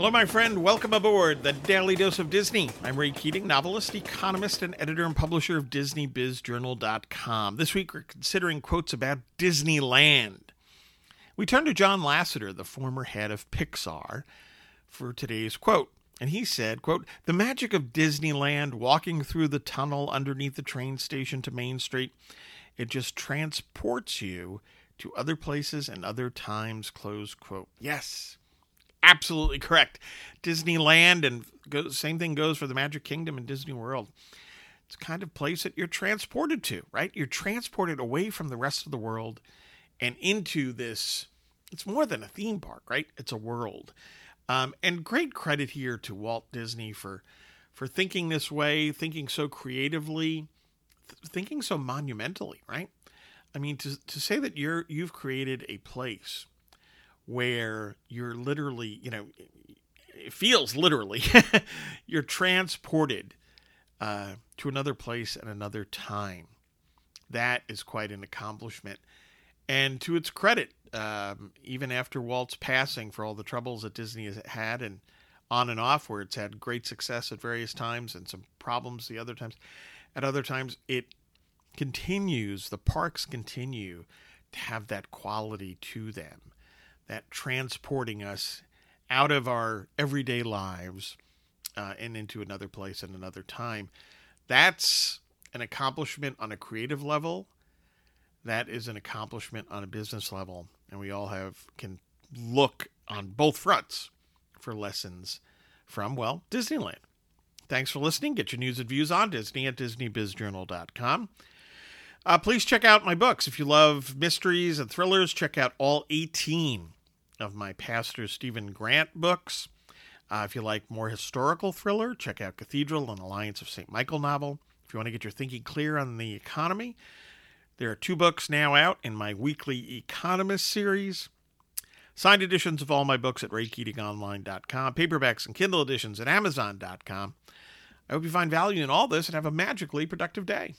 Hello, my friend. Welcome aboard the Daily Dose of Disney. I'm Ray Keating, novelist, economist, and editor and publisher of DisneyBizJournal.com. This week, we're considering quotes about Disneyland. We turn to John Lasseter, the former head of Pixar, for today's quote. And he said, quote, The magic of Disneyland, walking through the tunnel underneath the train station to Main Street, it just transports you to other places and other times, close quote. Yes, absolutely correct. Disneyland and go, same thing goes for the Magic Kingdom and Disney World. It's kind of place that you're transported to, right? You're transported away from the rest of the world and into this. It's more than a theme park, right? It's a world. Um, and great credit here to Walt Disney for for thinking this way, thinking so creatively, th- thinking so monumentally, right? I mean, to to say that you're you've created a place where you're literally, you know, it feels literally, you're transported uh, to another place at another time. That is quite an accomplishment. And to its credit, um, even after Walt's passing, for all the troubles that Disney has had and on and off, where it's had great success at various times and some problems the other times, at other times, it continues, the parks continue to have that quality to them that transporting us out of our everyday lives uh, and into another place and another time. That's an accomplishment on a creative level. That is an accomplishment on a business level, and we all have can look on both fronts for lessons from well Disneyland. Thanks for listening. Get your news and views on Disney at DisneyBizJournal.com. Uh, please check out my books. If you love mysteries and thrillers, check out all 18 of my Pastor Stephen Grant books. Uh, if you like more historical thriller, check out Cathedral and Alliance of St. Michael novel. If you want to get your thinking clear on the economy, there are two books now out in my weekly Economist series. Signed editions of all my books at raykeatingonline.com, paperbacks and Kindle editions at amazon.com. I hope you find value in all this and have a magically productive day.